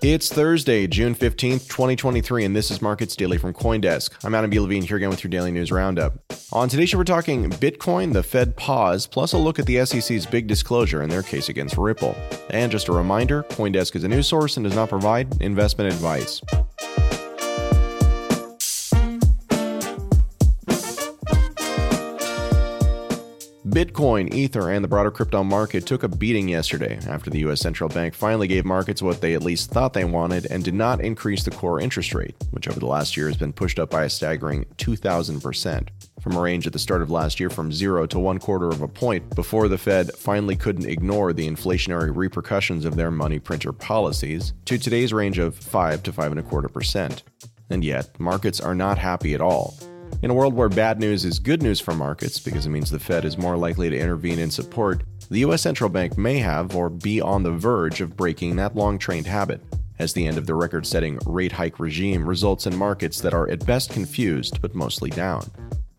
It's Thursday, June 15th, 2023, and this is Markets Daily from Coindesk. I'm Adam B. Levine here again with your daily news roundup. On today's show, we're talking Bitcoin, the Fed pause, plus a look at the SEC's big disclosure in their case against Ripple. And just a reminder Coindesk is a news source and does not provide investment advice. Bitcoin, Ether, and the broader crypto market took a beating yesterday after the U.S. central bank finally gave markets what they at least thought they wanted and did not increase the core interest rate, which over the last year has been pushed up by a staggering 2,000%, from a range at the start of last year from zero to one quarter of a point before the Fed finally couldn't ignore the inflationary repercussions of their money printer policies, to today's range of 5 to 5.25%. And yet, markets are not happy at all. In a world where bad news is good news for markets because it means the Fed is more likely to intervene in support, the U.S. central bank may have or be on the verge of breaking that long trained habit, as the end of the record setting rate hike regime results in markets that are at best confused but mostly down.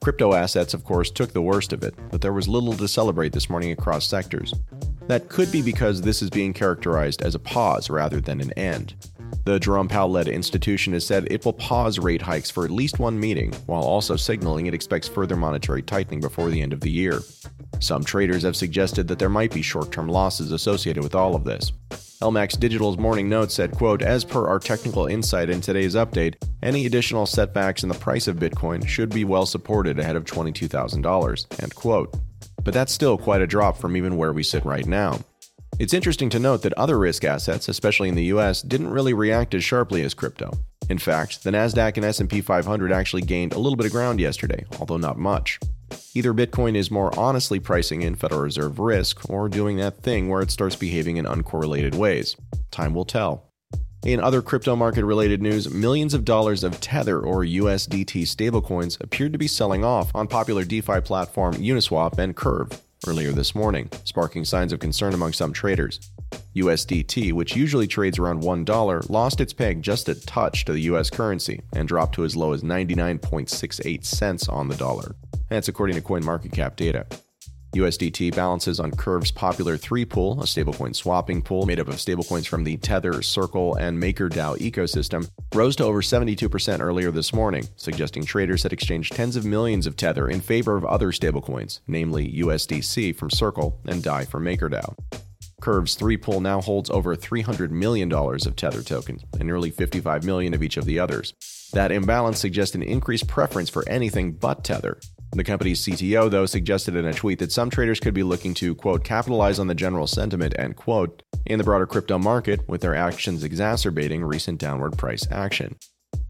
Crypto assets, of course, took the worst of it, but there was little to celebrate this morning across sectors. That could be because this is being characterized as a pause rather than an end. The Jerome Powell led institution has said it will pause rate hikes for at least one meeting, while also signaling it expects further monetary tightening before the end of the year. Some traders have suggested that there might be short term losses associated with all of this. LMAX Digital's morning note said, quote, As per our technical insight in today's update, any additional setbacks in the price of Bitcoin should be well supported ahead of $22,000, end quote. But that's still quite a drop from even where we sit right now. It's interesting to note that other risk assets, especially in the US, didn't really react as sharply as crypto. In fact, the Nasdaq and S&P 500 actually gained a little bit of ground yesterday, although not much. Either Bitcoin is more honestly pricing in Federal Reserve risk or doing that thing where it starts behaving in uncorrelated ways. Time will tell. In other crypto market related news, millions of dollars of Tether or USDT stablecoins appeared to be selling off on popular DeFi platform Uniswap and Curve earlier this morning, sparking signs of concern among some traders. USDT, which usually trades around $1, lost its peg just a touch to the US currency and dropped to as low as 99.68 cents on the dollar. That's according to CoinMarketCap data. USDT balances on Curve's popular 3 pool, a stablecoin swapping pool made up of stablecoins from the Tether, Circle, and MakerDAO ecosystem, rose to over 72% earlier this morning, suggesting traders had exchanged tens of millions of Tether in favor of other stablecoins, namely USDC from Circle and DAI from MakerDAO. Curve's 3 pool now holds over $300 million of Tether tokens and nearly 55 million of each of the others. That imbalance suggests an increased preference for anything but Tether, the company's CTO, though, suggested in a tweet that some traders could be looking to, quote, capitalize on the general sentiment, end quote, in the broader crypto market, with their actions exacerbating recent downward price action.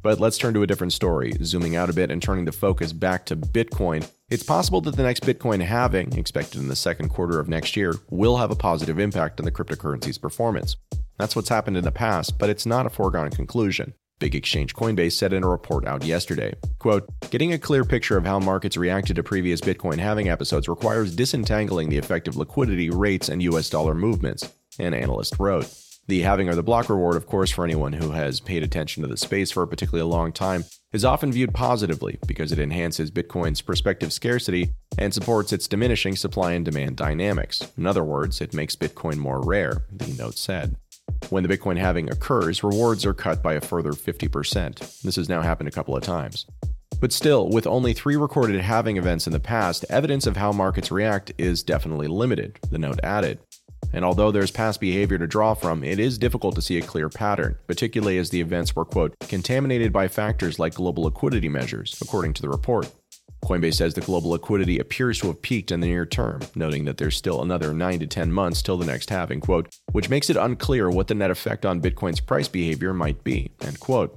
But let's turn to a different story. Zooming out a bit and turning the focus back to Bitcoin, it's possible that the next Bitcoin halving, expected in the second quarter of next year, will have a positive impact on the cryptocurrency's performance. That's what's happened in the past, but it's not a foregone conclusion. Big exchange Coinbase said in a report out yesterday. Quote, getting a clear picture of how markets reacted to previous Bitcoin halving episodes requires disentangling the effect of liquidity, rates, and US dollar movements, an analyst wrote. The halving or the block reward, of course, for anyone who has paid attention to the space for a particularly long time, is often viewed positively because it enhances Bitcoin's prospective scarcity and supports its diminishing supply and demand dynamics. In other words, it makes Bitcoin more rare, the note said. When the Bitcoin halving occurs, rewards are cut by a further 50%. This has now happened a couple of times. But still, with only three recorded halving events in the past, evidence of how markets react is definitely limited, the note added. And although there's past behavior to draw from, it is difficult to see a clear pattern, particularly as the events were, quote, contaminated by factors like global liquidity measures, according to the report. Coinbase says the global liquidity appears to have peaked in the near term, noting that there's still another 9 to 10 months till the next halving, quote, which makes it unclear what the net effect on Bitcoin's price behavior might be, end quote.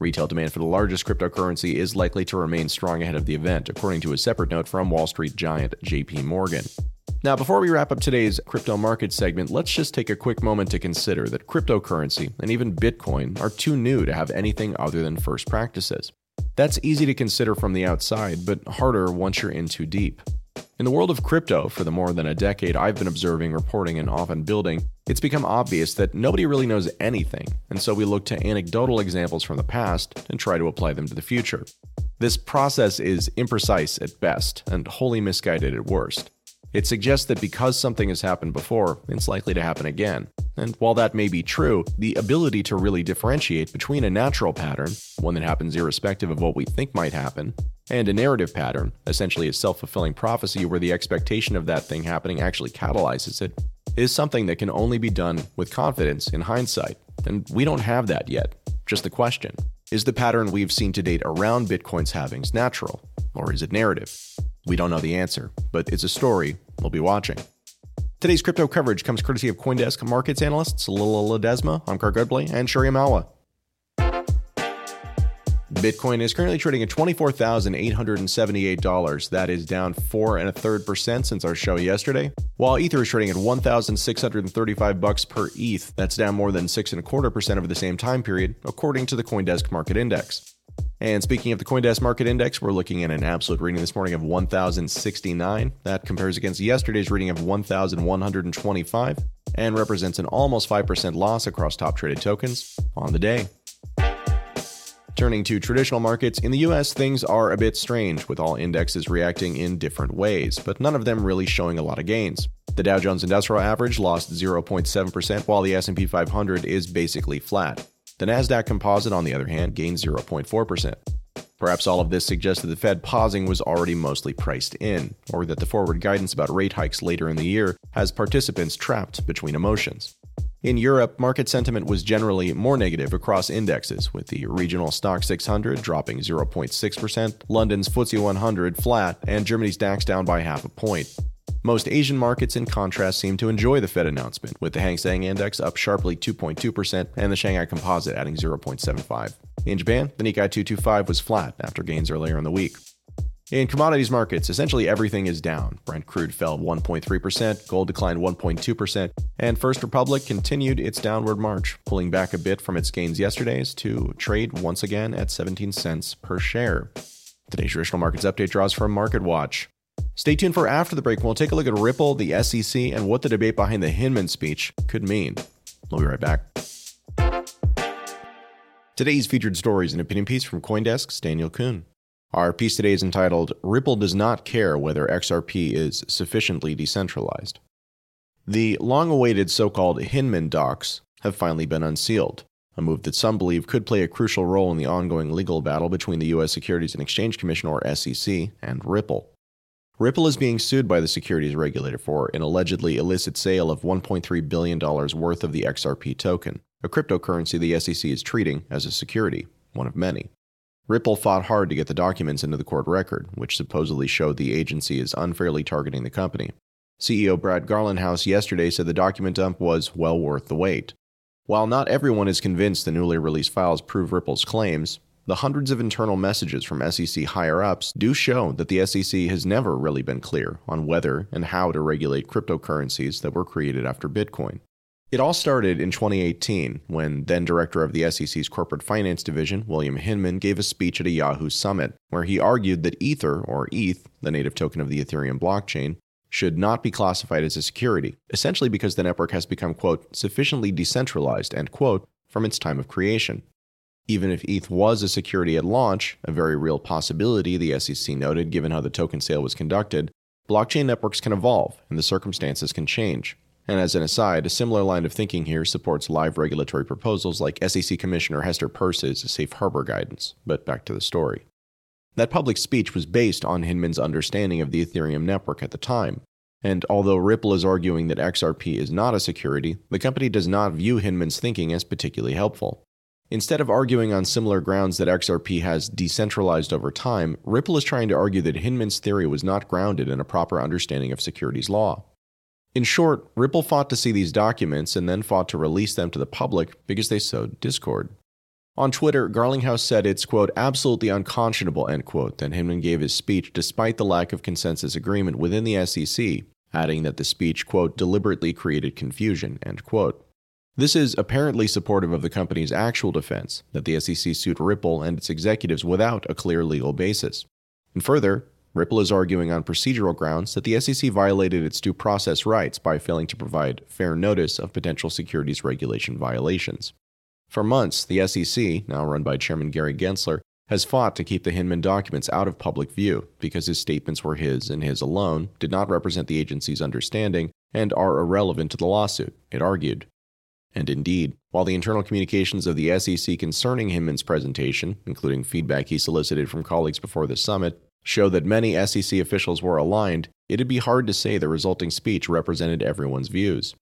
Retail demand for the largest cryptocurrency is likely to remain strong ahead of the event, according to a separate note from Wall Street giant JP Morgan. Now, before we wrap up today's crypto market segment, let's just take a quick moment to consider that cryptocurrency and even Bitcoin are too new to have anything other than first practices. That's easy to consider from the outside, but harder once you're in too deep. In the world of crypto, for the more than a decade I've been observing, reporting, and often building, it's become obvious that nobody really knows anything, and so we look to anecdotal examples from the past and try to apply them to the future. This process is imprecise at best and wholly misguided at worst. It suggests that because something has happened before, it's likely to happen again. And while that may be true, the ability to really differentiate between a natural pattern, one that happens irrespective of what we think might happen, and a narrative pattern, essentially a self fulfilling prophecy where the expectation of that thing happening actually catalyzes it, is something that can only be done with confidence in hindsight. And we don't have that yet. Just the question is the pattern we've seen to date around Bitcoin's halvings natural, or is it narrative? We don't know the answer, but it's a story we'll be watching. Today's crypto coverage comes courtesy of Coindesk markets analysts Lyllah Ledesma, Omkar Godbole, and Shaurya Malwa. Bitcoin is currently trading at $24,878. That is down four and a third percent since our show yesterday. While Ether is trading at 1,635 bucks per ETH. That's down more than six and a quarter percent over the same time period, according to the CoinDesk Market Index. And speaking of the Coindesk Market Index, we're looking at an absolute reading this morning of 1,069. That compares against yesterday's reading of 1,125 and represents an almost 5% loss across top traded tokens on the day. Turning to traditional markets, in the US, things are a bit strange, with all indexes reacting in different ways, but none of them really showing a lot of gains. The Dow Jones Industrial Average lost 0.7%, while the S&P 500 is basically flat. The Nasdaq Composite, on the other hand, gained 0.4%. Perhaps all of this suggests that the Fed pausing was already mostly priced in, or that the forward guidance about rate hikes later in the year has participants trapped between emotions. In Europe, market sentiment was generally more negative across indexes, with the regional Stoxx 600 dropping 0.6%, London's FTSE 100 flat, and Germany's DAX down by half a point. Most Asian markets, in contrast, seem to enjoy the Fed announcement, with the Hang Seng Index up sharply 2.2% and the Shanghai Composite adding 0.75. In Japan, the Nikkei 225 was flat after gains earlier in the week. In commodities markets, essentially everything is down. Brent crude fell 1.3%, gold declined 1.2%, and First Republic continued its downward march, pulling back a bit from its gains yesterday's to trade once again at 17 cents per share. Today's traditional markets update draws from MarketWatch. Stay tuned for after the break we'll take a look at Ripple, the SEC, and what the debate behind the Hinman speech could mean. We'll be right back. Today's featured story is an opinion piece from Coindesk's Daniel Kuhn. Our piece today is entitled Ripple Does Not Care Whether XRP is Sufficiently Decentralized. The long awaited so called Hinman docs have finally been unsealed, a move that some believe could play a crucial role in the ongoing legal battle between the U.S. Securities and Exchange Commission, or SEC, and Ripple. Ripple is being sued by the securities regulator for an allegedly illicit sale of $1.3 billion worth of the XRP token, a cryptocurrency the SEC is treating as a security, one of many. Ripple fought hard to get the documents into the court record, which supposedly showed the agency is unfairly targeting the company. CEO Brad Garlinghouse yesterday said the document dump was well worth the wait. While not everyone is convinced the newly released files prove Ripple's claims, the hundreds of internal messages from SEC higher ups do show that the SEC has never really been clear on whether and how to regulate cryptocurrencies that were created after Bitcoin. It all started in 2018 when then director of the SEC's corporate finance division, William Hinman, gave a speech at a Yahoo summit where he argued that Ether, or ETH, the native token of the Ethereum blockchain, should not be classified as a security, essentially because the network has become, quote, sufficiently decentralized, end quote, from its time of creation. Even if ETH was a security at launch, a very real possibility, the SEC noted, given how the token sale was conducted, blockchain networks can evolve and the circumstances can change. And as an aside, a similar line of thinking here supports live regulatory proposals like SEC Commissioner Hester Peirce's safe harbor guidance. But back to the story. That public speech was based on Hinman's understanding of the Ethereum network at the time, And although Ripple is arguing that XRP is not a security, the company does not view Hinman's thinking as particularly helpful. Instead of arguing on similar grounds that XRP has decentralized over time, Ripple is trying to argue that Hinman's theory was not grounded in a proper understanding of securities law. In short, Ripple fought to see these documents and then fought to release them to the public because they sowed discord. On Twitter, Garlinghouse said it's, quote, absolutely unconscionable, end quote, that Hinman gave his speech despite the lack of consensus agreement within the SEC, adding that the speech, quote, deliberately created confusion, end quote. This is apparently supportive of the company's actual defense that the SEC sued Ripple and its executives without a clear legal basis. And further, Ripple is arguing on procedural grounds that the SEC violated its due process rights by failing to provide fair notice of potential securities regulation violations. For months, the SEC, now run by Chairman Gary Gensler, has fought to keep the Hinman documents out of public view because his statements were his and his alone, did not represent the agency's understanding, and are irrelevant to the lawsuit, it argued. And indeed, while the internal communications of the SEC concerning Hinman's presentation, including feedback he solicited from colleagues before the summit, show that many SEC officials were aligned, it'd be hard to say the resulting speech represented everyone's views.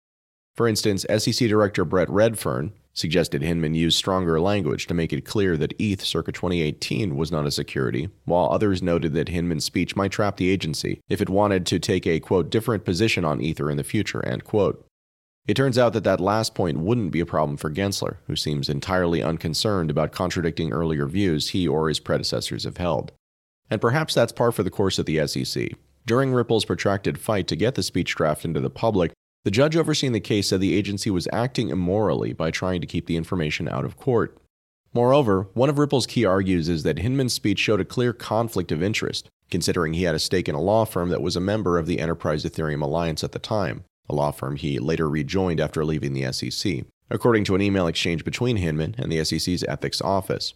For instance, SEC Director Brett Redfearn suggested Hinman use stronger language to make it clear that ETH circa 2018 was not a security, while others noted that Hinman's speech might trap the agency if it wanted to take a, quote, different position on Ether in the future, end quote. It turns out that that last point wouldn't be a problem for Gensler, who seems entirely unconcerned about contradicting earlier views he or his predecessors have held. And perhaps that's par for the course at the SEC. During Ripple's protracted fight to get the speech draft into the public, the judge overseeing the case said the agency was acting immorally by trying to keep the information out of court. Moreover, one of Ripple's key argues is that Hinman's speech showed a clear conflict of interest, considering he had a stake in a law firm that was a member of the Enterprise Ethereum Alliance at the time, a law firm he later rejoined after leaving the SEC, according to an email exchange between Hinman and the SEC's ethics office.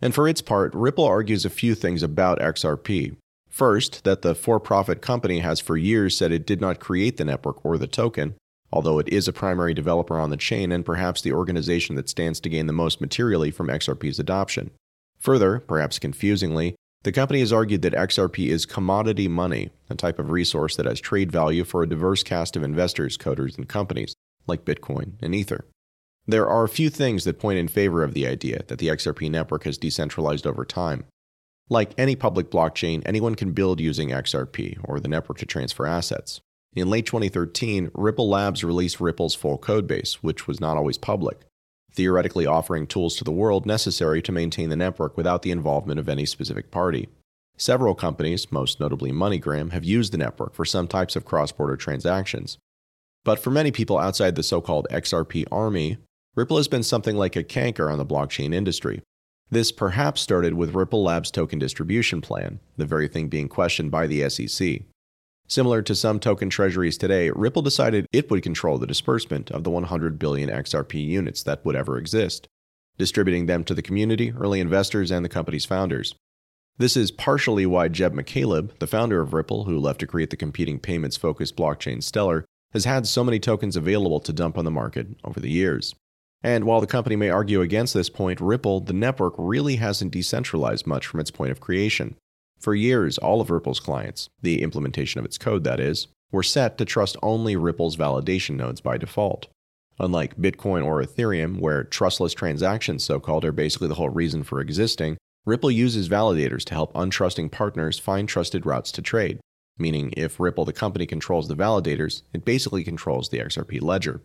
And for its part, Ripple argues a few things about XRP, First, that the for profit company has for years said it did not create the network or the token, although it is a primary developer on the chain and perhaps the organization that stands to gain the most materially from XRP's adoption. Further, perhaps confusingly, the company has argued that XRP is commodity money, a type of resource that has trade value for a diverse cast of investors, coders, and companies, like Bitcoin and Ether. There are a few things that point in favor of the idea that the XRP network has decentralized over time. Like any public blockchain, anyone can build using XRP or the network to transfer assets. In late 2013, Ripple Labs released Ripple's full codebase, which was not always public, theoretically offering tools to the world necessary to maintain the network without the involvement of any specific party. Several companies, most notably MoneyGram, have used the network for some types of cross border transactions. But for many people outside the so called XRP army, Ripple has been something like a canker on the blockchain industry. This perhaps started with Ripple Labs' token distribution plan, the very thing being questioned by the SEC. Similar to some token treasuries today, Ripple decided it would control the disbursement of the 100 billion XRP units that would ever exist, distributing them to the community, early investors, and the company's founders. This is partially why Jed McCaleb, the founder of Ripple, who left to create the competing payments focused blockchain Stellar, has had so many tokens available to dump on the market over the years. And while the company may argue against this point, Ripple, the network, really hasn't decentralized much from its point of creation. For years, all of Ripple's clients, the implementation of its code that is, were set to trust only Ripple's validation nodes by default. Unlike Bitcoin or Ethereum, where trustless transactions, so called, are basically the whole reason for existing, Ripple uses validators to help untrusting partners find trusted routes to trade. Meaning, if Ripple, the company, controls the validators, it basically controls the XRP ledger.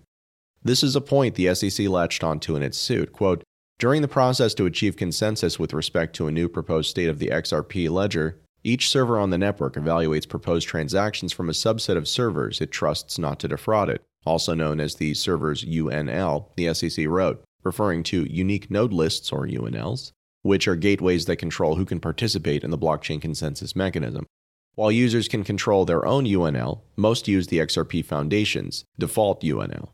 This is a point the SEC latched onto in its suit. Quote, during the process to achieve consensus with respect to a new proposed state of the XRP ledger, each server on the network evaluates proposed transactions from a subset of servers it trusts not to defraud it, also known as the server's UNL, the SEC wrote, referring to unique node lists, or UNLs, which are gateways that control who can participate in the blockchain consensus mechanism. While users can control their own UNL, most use the XRP Foundation's default UNL.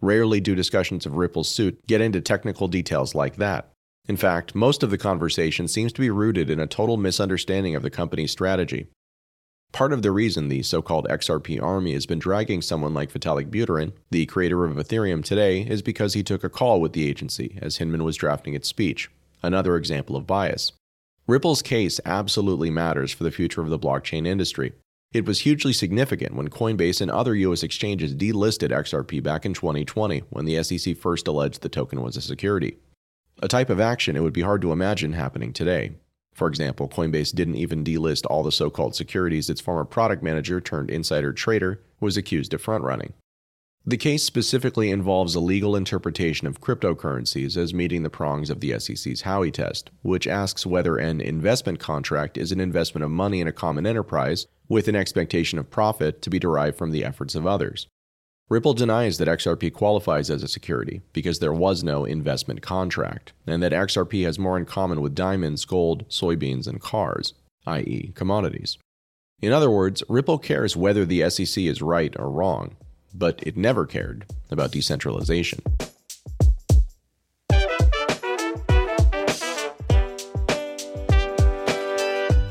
Rarely do discussions of Ripple's suit get into technical details like that. In fact, most of the conversation seems to be rooted in a total misunderstanding of the company's strategy. Part of the reason the so called XRP army has been dragging someone like Vitalik Buterin, the creator of Ethereum today, is because he took a call with the agency as Hinman was drafting its speech, another example of bias. Ripple's case absolutely matters for the future of the blockchain industry. It was hugely significant when Coinbase and other US exchanges delisted XRP back in 2020 when the SEC first alleged the token was a security. A type of action it would be hard to imagine happening today. For example, Coinbase didn't even delist all the so called securities its former product manager turned insider trader was accused of front running. The case specifically involves a legal interpretation of cryptocurrencies as meeting the prongs of the SEC's Howey test, which asks whether an investment contract is an investment of money in a common enterprise with an expectation of profit to be derived from the efforts of others. Ripple denies that XRP qualifies as a security because there was no investment contract, and that XRP has more in common with diamonds, gold, soybeans, and cars, i.e., commodities. In other words, Ripple cares whether the SEC is right or wrong, but it never cared about decentralization.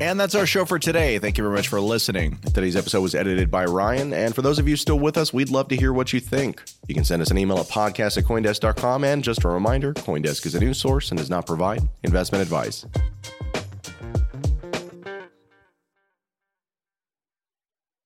And that's our show for today. Thank you very much for listening. Today's episode was edited by Ryan. And for those of you still with us, we'd love to hear what you think. You can send us an email at podcast at Coindesk.com. And just a reminder Coindesk is a news source and does not provide investment advice.